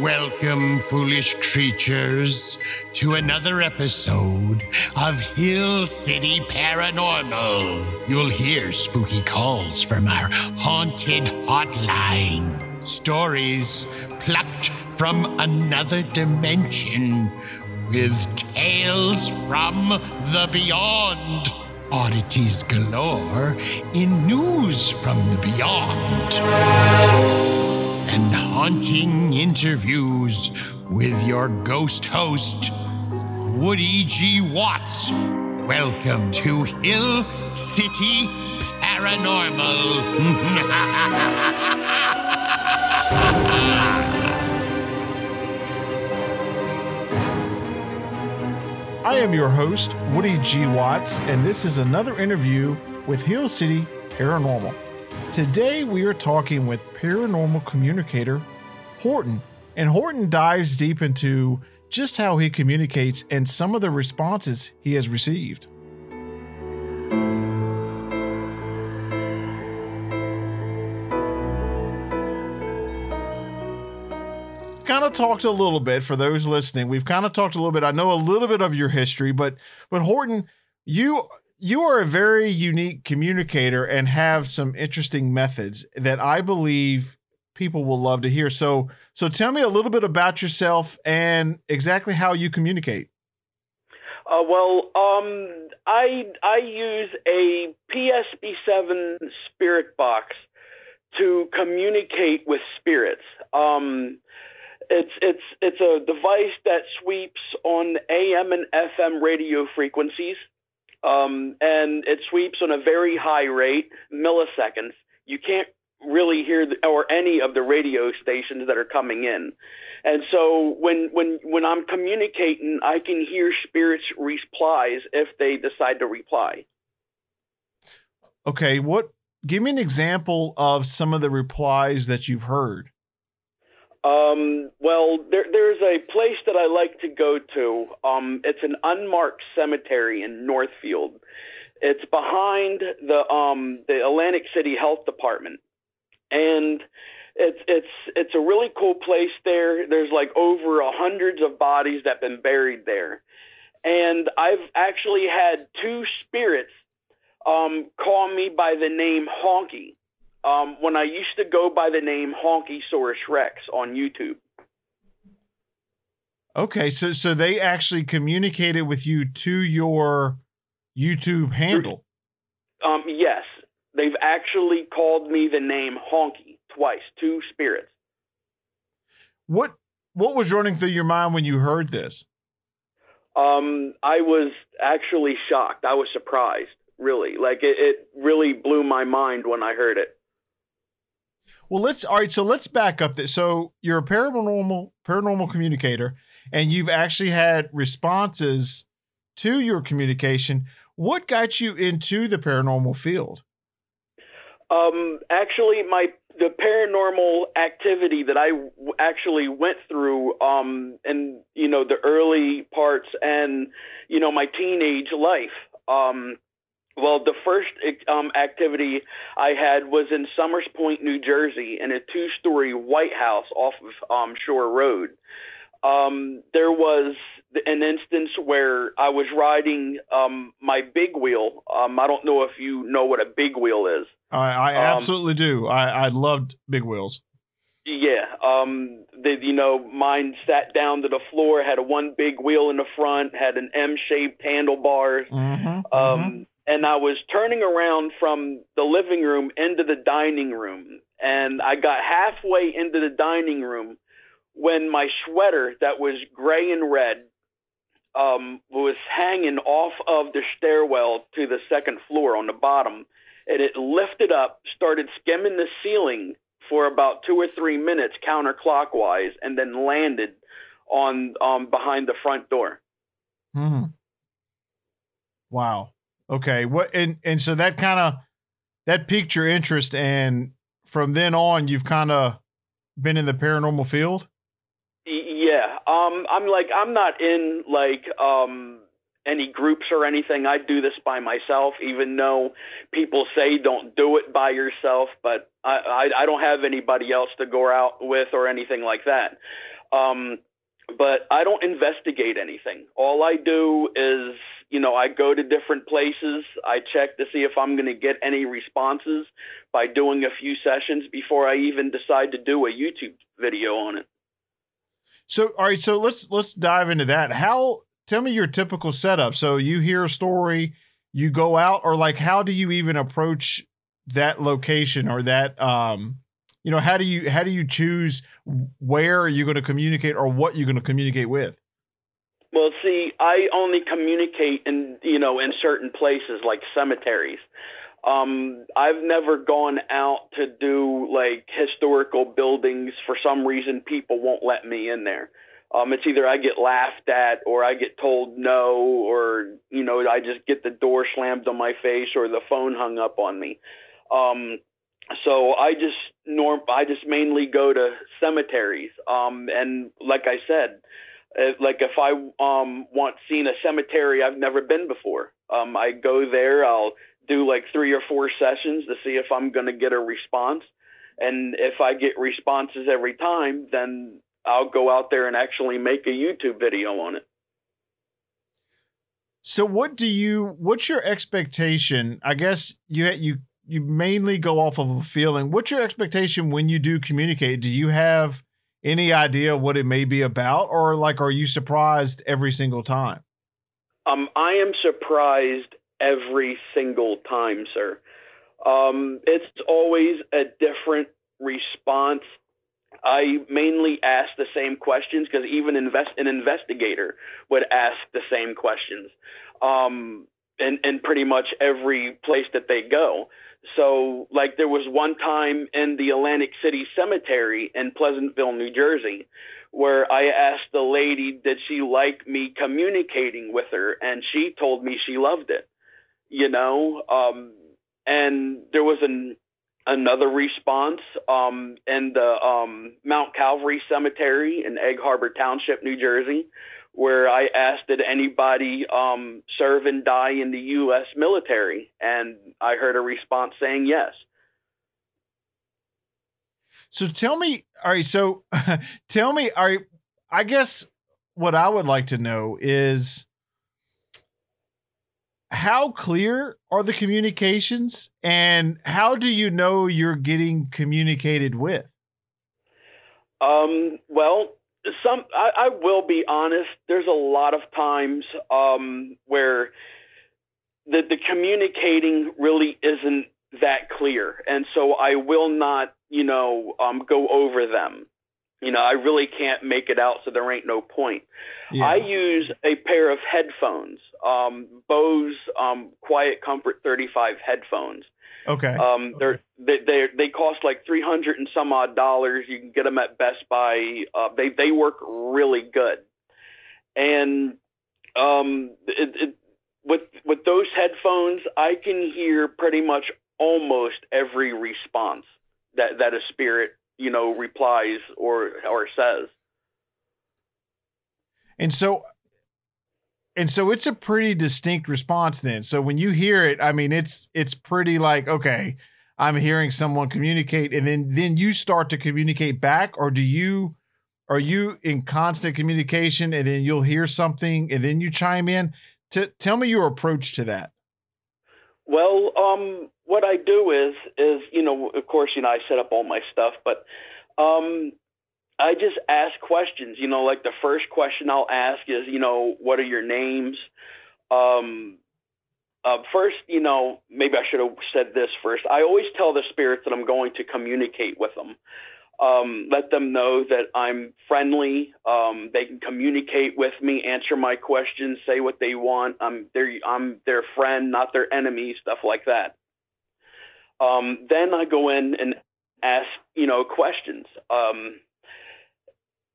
Welcome, foolish creatures, to another episode of Hill City Paranormal. You'll hear spooky calls from our haunted hotline, stories plucked from another dimension, with tales from the beyond. Oddities galore in news from the beyond and haunting interviews with your ghost host, Woody G. Watts. Welcome to Hill City Paranormal. I am your host, Woody G. Watts, and this is another interview with Hill City Paranormal. Today we are talking with paranormal communicator Horton, and Horton dives deep into just how he communicates and some of the responses he has received. kind of talked a little bit for those listening. We've kind of talked a little bit. I know a little bit of your history, but but Horton, you you are a very unique communicator and have some interesting methods that I believe people will love to hear. So so tell me a little bit about yourself and exactly how you communicate. Uh, well, um, I I use a PSB7 spirit box to communicate with spirits. Um, it's it's it's a device that sweeps on AM and FM radio frequencies, um, and it sweeps on a very high rate, milliseconds. You can't really hear the, or any of the radio stations that are coming in. And so when when when I'm communicating, I can hear spirits replies if they decide to reply. Okay, what give me an example of some of the replies that you've heard? Um, well, there, there's a place that I like to go to. Um, it's an unmarked cemetery in Northfield. It's behind the um, the Atlantic City Health Department, and it's it's it's a really cool place there. There's like over a hundreds of bodies that've been buried there, and I've actually had two spirits um, call me by the name Honky um, when I used to go by the name Honky Source Rex on YouTube. Okay, so so they actually communicated with you to your YouTube handle. Um, yes, they've actually called me the name Honky twice, two spirits. What what was running through your mind when you heard this? Um, I was actually shocked. I was surprised, really. Like it, it really blew my mind when I heard it. Well, let's all right. So let's back up. That so you're a paranormal paranormal communicator, and you've actually had responses to your communication. What got you into the paranormal field? Um, actually, my the paranormal activity that I w- actually went through um, in you know the early parts and you know my teenage life. Um, well, the first um, activity I had was in Somers Point, New Jersey, in a two-story White House off of um, Shore Road. Um, there was an instance where I was riding um, my big wheel. Um, I don't know if you know what a big wheel is. I, I um, absolutely do. I, I loved big wheels. Yeah, um, the, you know, mine sat down to the floor, had a one big wheel in the front, had an M-shaped handlebars. Mm-hmm, um, mm-hmm and I was turning around from the living room into the dining room, and I got halfway into the dining room when my sweater that was gray and red um, was hanging off of the stairwell to the second floor on the bottom, and it lifted up, started skimming the ceiling for about two or three minutes counterclockwise, and then landed on um, behind the front door. Hmm. Wow. Okay. What and and so that kind of that piqued your interest, and from then on, you've kind of been in the paranormal field. Yeah. Um. I'm like I'm not in like um any groups or anything. I do this by myself, even though people say don't do it by yourself. But I I, I don't have anybody else to go out with or anything like that. Um, but I don't investigate anything. All I do is, you know, I go to different places. I check to see if I'm going to get any responses by doing a few sessions before I even decide to do a YouTube video on it. So, all right, so let's let's dive into that. How tell me your typical setup. So, you hear a story, you go out or like how do you even approach that location or that um you know how do you how do you choose where you're you going to communicate or what you're going to communicate with? Well see i only communicate in you know in certain places like cemeteries. Um i've never gone out to do like historical buildings. For some reason people won't let me in there. Um, it's either I get laughed at or I get told no or you know I just get the door slammed on my face or the phone hung up on me. Um, so I just norm I just mainly go to cemeteries. Um, and like I said, if, like if I um want seen a cemetery I've never been before, um, I go there. I'll do like three or four sessions to see if I'm going to get a response. And if I get responses every time, then I'll go out there and actually make a YouTube video on it. So what do you what's your expectation? I guess you you you mainly go off of a feeling. What's your expectation when you do communicate? Do you have any idea what it may be about or like are you surprised every single time? Um I am surprised every single time, sir. Um it's always a different response I mainly ask the same questions because even invest an investigator would ask the same questions, um, in in pretty much every place that they go. So, like, there was one time in the Atlantic City Cemetery in Pleasantville, New Jersey, where I asked the lady, did she like me communicating with her? And she told me she loved it, you know? Um, and there was an another response um, in the um, Mount Calvary Cemetery in Egg Harbor Township, New Jersey, where I asked did anybody um, serve and die in the U.S. military, and I heard a response saying yes. So tell me, all right. So tell me, all right. I guess what I would like to know is how clear are the communications and how do you know you're getting communicated with? Um, well, some I, I, will be honest. There's a lot of times um, where the the communicating really isn't that clear, and so I will not, you know, um, go over them you know, I really can't make it out, so there ain't no point. Yeah. I use a pair of headphones, um, Bose um, Quiet Comfort 35 headphones. Okay. Um, they're they they they cost like three hundred and some odd dollars. You can get them at Best Buy. Uh, they they work really good, and um, it, it, with with those headphones, I can hear pretty much almost every response that that a spirit you know replies or or says and so and so it's a pretty distinct response then. So when you hear it i mean it's it's pretty like okay i'm hearing someone communicate and then then you start to communicate back or do you are you in constant communication and then you'll hear something and then you chime in? To tell me your approach to that. Well um what I do is is you know of course you know I set up all my stuff, but um, I just ask questions. You know, like the first question I'll ask is you know what are your names. Um, uh, first, you know, maybe I should have said this first. I always tell the spirits that I'm going to communicate with them. Um, let them know that I'm friendly. Um, they can communicate with me, answer my questions, say what they want. I'm their I'm their friend, not their enemy. Stuff like that. Um, then I go in and ask, you know, questions. Um,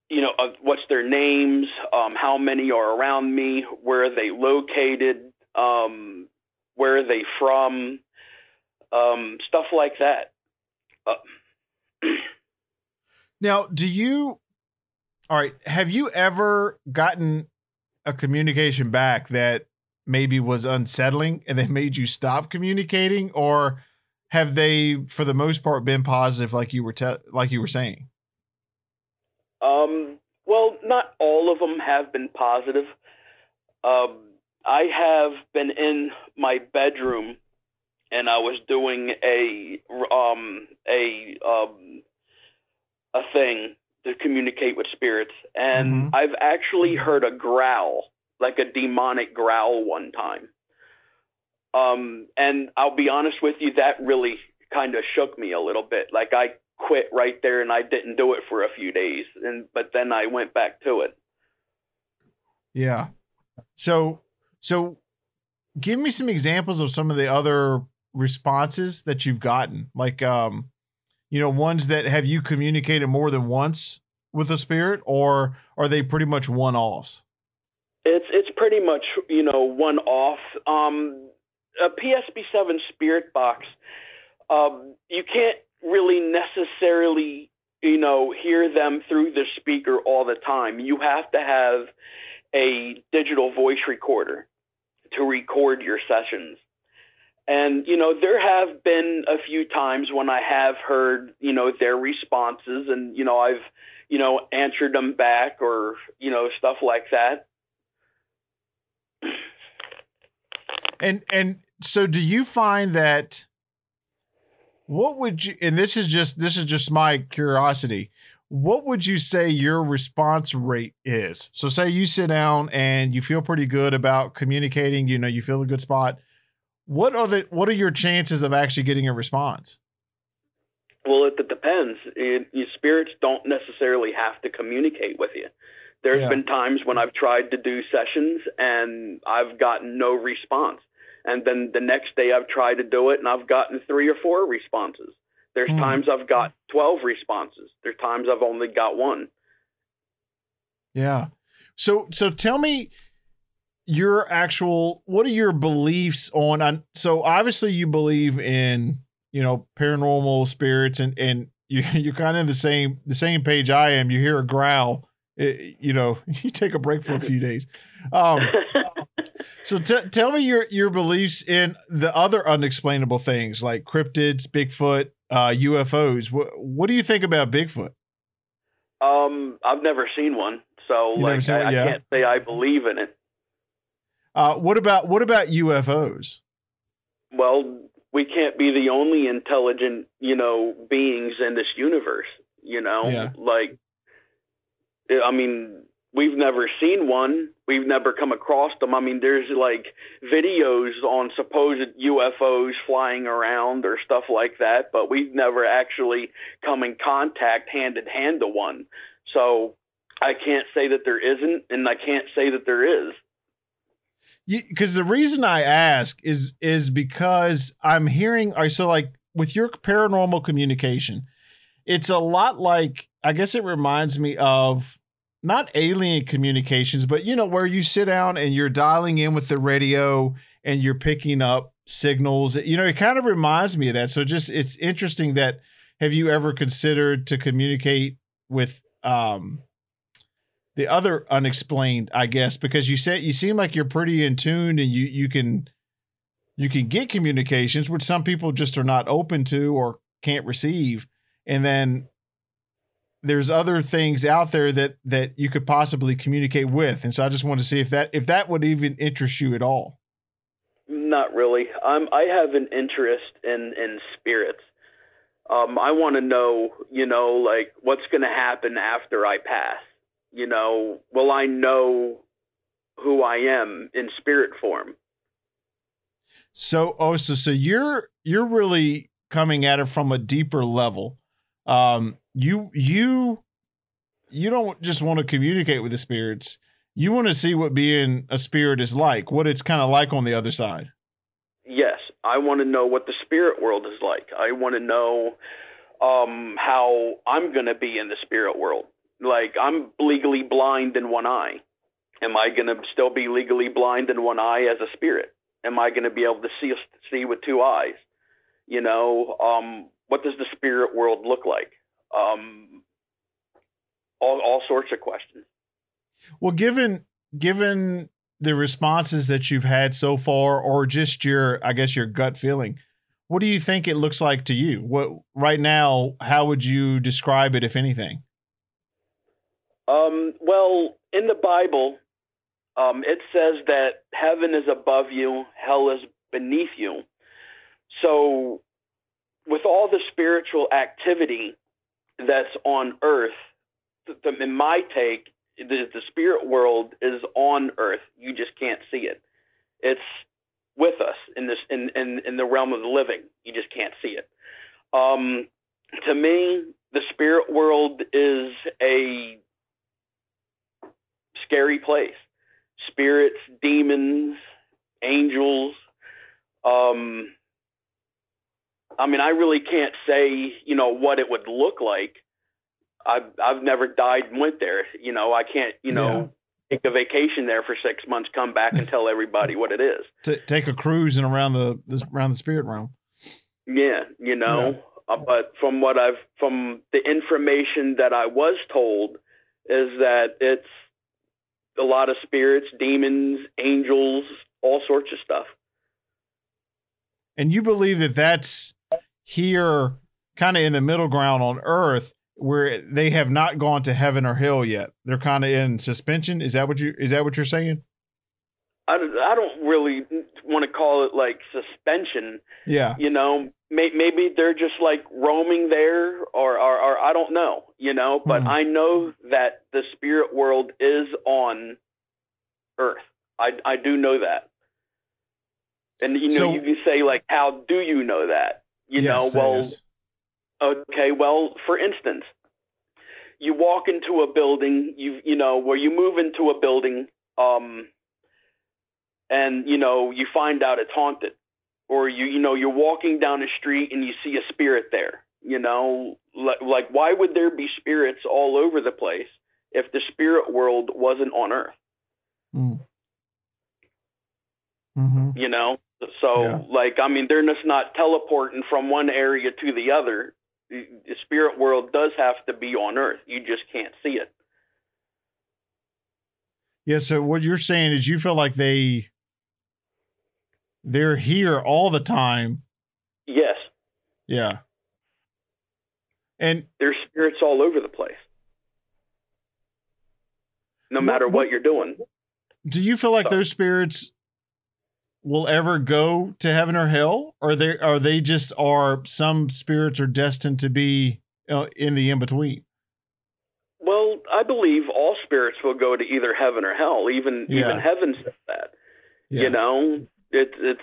you know, what's their names? Um, how many are around me? Where are they located? Um, where are they from? Um, stuff like that. Uh, now, do you? All right. Have you ever gotten a communication back that maybe was unsettling and that made you stop communicating, or have they, for the most part, been positive, like you were te- like you were saying? Um. well, not all of them have been positive. Um, I have been in my bedroom and I was doing a um a um a thing to communicate with spirits and Mhm. I've actually heard a growl, like a demonic growl one time. Um and I'll be honest with you that really kind of shook me a little bit. Like I quit right there and I didn't do it for a few days and but then I went back to it. Yeah. So so give me some examples of some of the other responses that you've gotten. Like um you know, ones that have you communicated more than once with a spirit or are they pretty much one-offs? It's it's pretty much you know one off. Um, a PSB7 spirit box. Um, you can't really necessarily you know hear them through the speaker all the time. You have to have a digital voice recorder to record your sessions. And you know there have been a few times when I have heard you know their responses, and you know I've you know answered them back or you know stuff like that. And and so do you find that what would you and this is just this is just my curiosity. What would you say your response rate is? So say you sit down and you feel pretty good about communicating, you know, you feel a good spot. What are the what are your chances of actually getting a response? Well, it, it depends. It, you, spirits don't necessarily have to communicate with you. There's Yeah. been times when I've tried to do sessions and I've gotten no response. And then the next day I've tried to do it and I've gotten three or four responses. There's Hmm. times I've got 12 responses. There's times I've only got one. Yeah. So so tell me your actual what are your beliefs on on so obviously you believe in you know paranormal spirits and and you you're kind of the same the same page I am you hear a growl it, you know you take a break for a few days um so t- tell me your your beliefs in the other unexplainable things like cryptids Bigfoot uh UFOs what what do you think about Bigfoot um, I've never seen one. So, You like, I? Yeah. I can't say I believe in it. uh what about what about UFOs well, we can't be the only intelligent, you know, beings in this universe, you know? Yeah. Like I mean, we've never seen one. We've never come across them. I mean, there's like videos on supposed UFOs flying around or stuff like that, but we've never actually come in contact hand in hand to one. So, I can't say that there isn't and I can't say that there is. because the reason I ask is is because I'm hearing. So like with your paranormal communication, it's a lot like I guess it reminds me of not alien communications, but you know where you sit down and you're dialing in with the radio and you're picking up signals. You know, it kind of reminds me of that. So just it's interesting that have you ever considered to communicate with um the other unexplained, I guess, because you said you seem like you're pretty in tune and you you can you can get communications, which some people just are not open to or can't receive. And then there's other things out there that that you could possibly communicate with. And so I just want to see if that if that would even interest you at all. Not really. i'm I have an interest in in spirits. Um, I want to know, you know, like what's going to happen after I pass. You know, will I know who I am in spirit form? So oh so so you're you're really coming at it from a deeper level. Um you you you don't just want to communicate with the spirits. You want to see what being a spirit is like, what it's kind of like on the other side. Yes, I want to know what the spirit world is like. I want to know um, how I'm going to be in the spirit world. Like I'm legally blind in one eye. Am I going to still be legally blind in one eye as a spirit? Am I going to be able to see see with two eyes? You know, um, what does the spirit world look like? Um, all all sorts of questions. Well, given given the responses that you've had so far or just your I guess your gut feeling, what do you think it looks like to you? What right now, how would you describe it if anything? Um, well, in the Bible, um, it says that heaven is above you, hell is beneath you. So, with all the spiritual activity that's on earth, th- th- in my take, the, the spirit world is on earth. You just can't see it. It's with us in this in, in, in the realm of the living. You just can't see it. Um, to me, the spirit world is a scary place. Spirits, demons, angels. Um, I mean, I really can't say, you know, what it would look like. I've I've never died and went there. You know, I can't, you know, take a vacation there for six months, come back and tell everybody what it is. To take a cruise and around the, the around the spirit realm. Yeah, you know. Uh, but from what I've from the information that I was told is that it's a lot of spirits, demons, angels, all sorts of stuff. And you believe that that's here, kind of in the middle ground on Earth, where they have not gone to heaven or hell yet. They're kind of in suspension. Is that what you? Is that what you're saying? I, I don't really want to call it like suspension. Yeah. You know, may, maybe they're just like roaming there, or, or, or I don't know. You know, but Hmm. I know that the spirit world is on Earth. I I do know that. And you know, So- you can say like, how do you know that? You Yes, know, well, yes. Okay, well, for instance, you walk into a building, you you know, where you move into a building, um, and you know, you find out it's haunted, or you you know, you're walking down the street and you see a spirit there. You know, like, like why would there be spirits all over the place if the spirit world wasn't on Earth? Mm. hmm You know, so Yeah. like I mean, they're just not teleporting from one area to the other. The spirit world does have to be on Earth. You just can't see it. Yeah. So what you're saying is you feel like they they're here all the time. Yes, Yeah. And there's spirits all over the place. No What- matter what, what- you're doing. do you feel like So- those spirits will ever go to heaven or hell, or they are they just are some spirits are destined to be know, in the in between? Well, I believe all spirits will go to either heaven or hell. Even Yeah. even heaven says that. You know, it, it's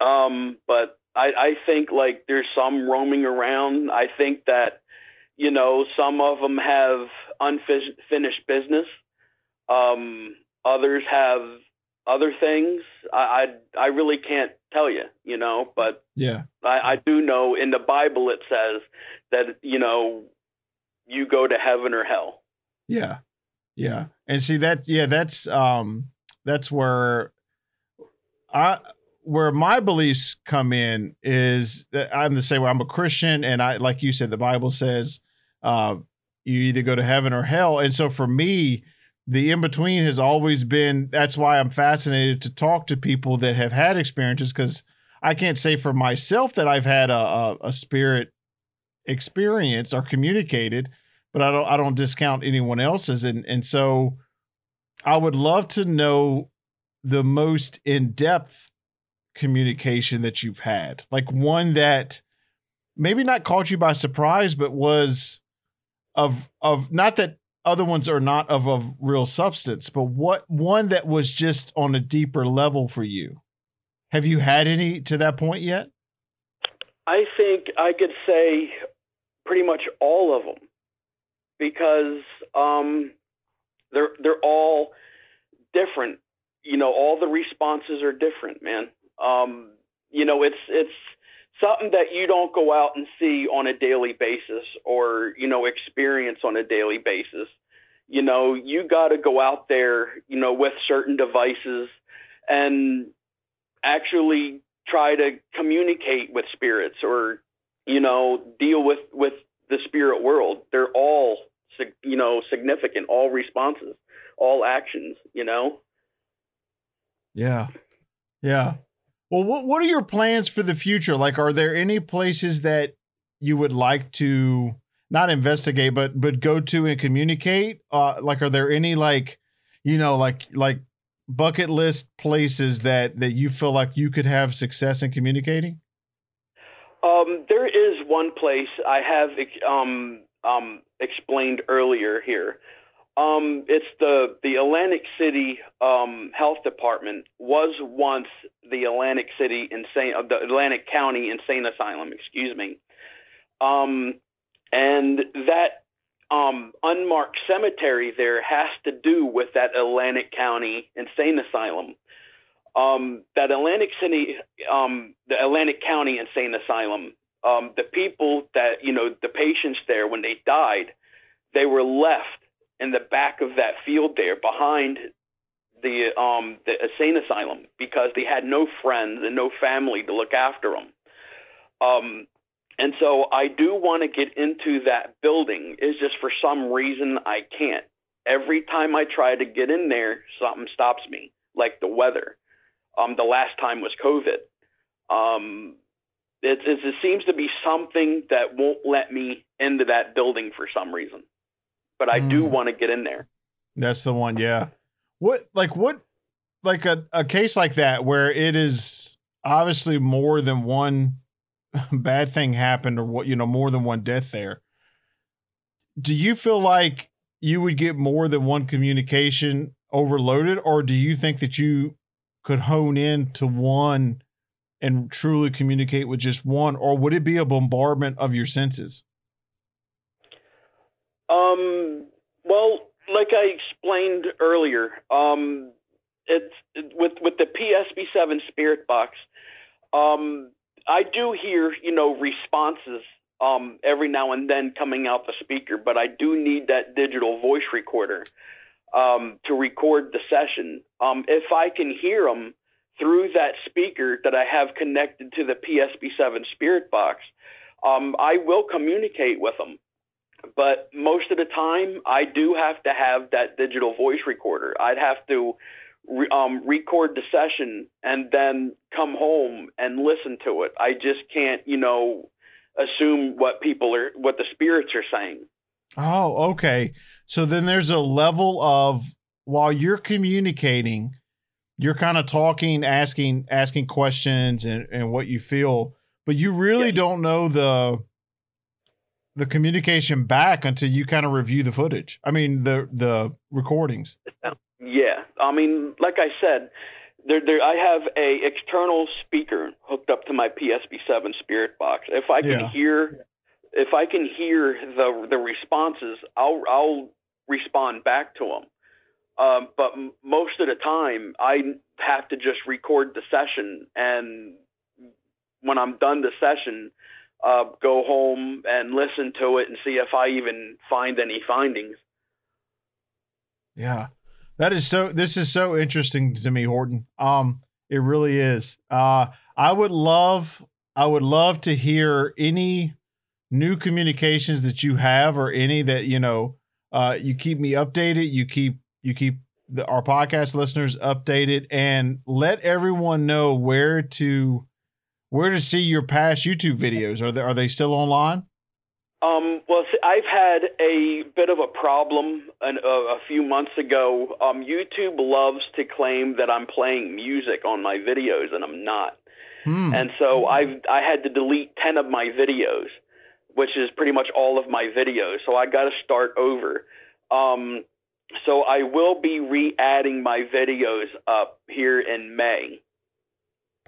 um, but I I think like there's some roaming around. I think that you know some of them have unfinished business. Um, others have other things. I, I I really can't tell you, you know, but Yeah. I, I do know in the Bible it says that you know you go to heaven or hell. Yeah. Yeah. And see that yeah, that's um that's where I where my beliefs come in is that I'm the same way. I'm a Christian and I like you said, the Bible says uh you either go to heaven or hell. And so for me, the in between has always been that's why I'm fascinated to talk to people that have had experiences because I can't say for myself that I've had a, a, a spirit experience or communicated, but I don't I don't discount anyone else's and and so I would love to know the most in-depth communication that you've had. Like one that maybe not caught you by surprise but was of of not that other ones are not of a real substance, but what one that was just on a deeper level for you. Have you had any to that point yet? I think I could say pretty much all of them because um, they're they're all different. You know, all the responses are different, man. Um, you know, it's it's something that you don't go out and see on a daily basis or you know experience on a daily basis. You know, you got to go out there, you know, with certain devices and actually try to communicate with spirits or you know deal with with the spirit world they're all you know significant all responses all actions you know Yeah. Yeah. Well, what what are your plans for the future? Like are there any places that you would like to not investigate, but but go to and communicate? Uh, like, are there any like, you know, like like bucket list places that that you feel like you could have success in communicating? Um, there is one place I have um, um, explained earlier here. Um, it's the the Atlantic City um, Health Department was once the Atlantic City insane uh, the Atlantic County Insane Asylum. Excuse me. Um, and that um, unmarked cemetery there has to do with that Atlantic County Insane Asylum. Um, that Atlantic City, um, the Atlantic County Insane Asylum, um, the people that, you know, the patients there, when they died, they were left in the back of that field there behind the, um, the insane asylum because they had no friends and no family to look after them. Um, and so I do want to get into that building. It's just for some reason I can't. Every time I try to get in there, something stops me, like the weather. Um, the last time was COVID. Um, it, it, it seems to be something that won't let me into that building for some reason. But I mm. do hmm. want to get in there. That's the one, yeah. What like what like a, a case like that where it is obviously more than one bad thing happened or what you know more than one death there do you feel like you would get more than one communication overloaded or do you think that you could hone in to one and truly communicate with just one or would it be a bombardment of your senses um well like i explained earlier um it's with with the psb7 spirit box um I do hear, you know, responses um, every now and then coming out the speaker, but I do need that digital voice recorder um, to record the session. Um, if I can hear them through that speaker that I have connected to the PSB7 Spirit Box, um, I will communicate with them. But most of the time, I do have to have that digital voice recorder. I'd have to re- um, record the session and then come home and listen to it. I just can't, you know, assume what people are, what the spirits are saying. Oh, okay. So then there's a level of while you're communicating, you're kind of talking, asking, asking questions and, and what you feel, but you really yes. don't know the the communication back until you kind of review the footage. I mean the the recordings. Yeah, I mean, like I said, there, there, I have a external speaker hooked up to my PSB7 Spirit box. If I can yeah. hear, if I can hear the the responses, I'll I'll respond back to them. Um, but m- most of the time, I have to just record the session, and when I'm done the session, uh, go home and listen to it and see if I even find any findings. Yeah. That is so. This is so interesting to me, Horton. Um, it really is. Uh, I would love, I would love to hear any new communications that you have, or any that you know. Uh, you keep me updated. You keep you keep the, our podcast listeners updated, and let everyone know where to where to see your past YouTube videos. Are they are they still online? Um, well, I've had a bit of a problem an, uh, a few months ago. Um, YouTube loves to claim that I'm playing music on my videos, and I'm not. Hmm. And so I've I had to delete ten of my videos, which is pretty much all of my videos. So I got to start over. Um, so I will be re-adding my videos up here in May.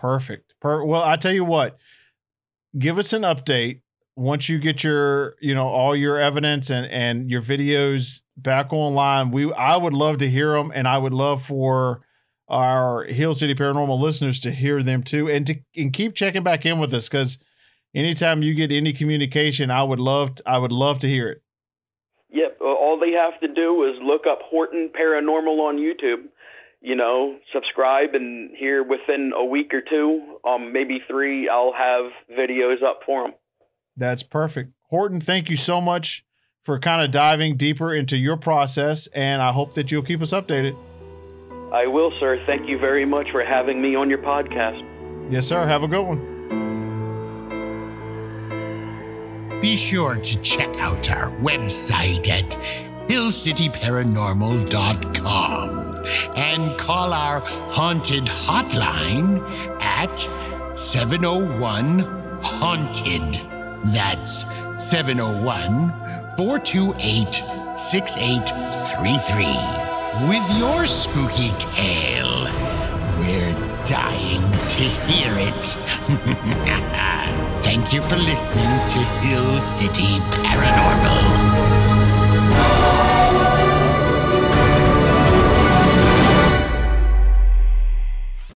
Perfect. Per- well, I tell you what, give us an update once you get your you know all your evidence and and your videos back online. We i would love to hear them and i would love for our hill city paranormal listeners to hear them too and to and keep checking back in with us because anytime you get any communication i would love to, i would love to hear it. Yep all they have to do is look up horton paranormal on youtube you know subscribe and here within a week or two um maybe three i'll have videos up for them that's perfect. Horton, thank you so much for kind of diving deeper into your process, and I hope that you'll keep us updated. I will, sir. Thank you very much for having me on your podcast. Yes, sir. Have a good one. be sure to check out our website at hillcityparanormal.com and call our haunted hotline at 701 Haunted. That's 701 428 6833. With your spooky tale, we're dying to hear it. Thank you for listening to Hill City Paranormal.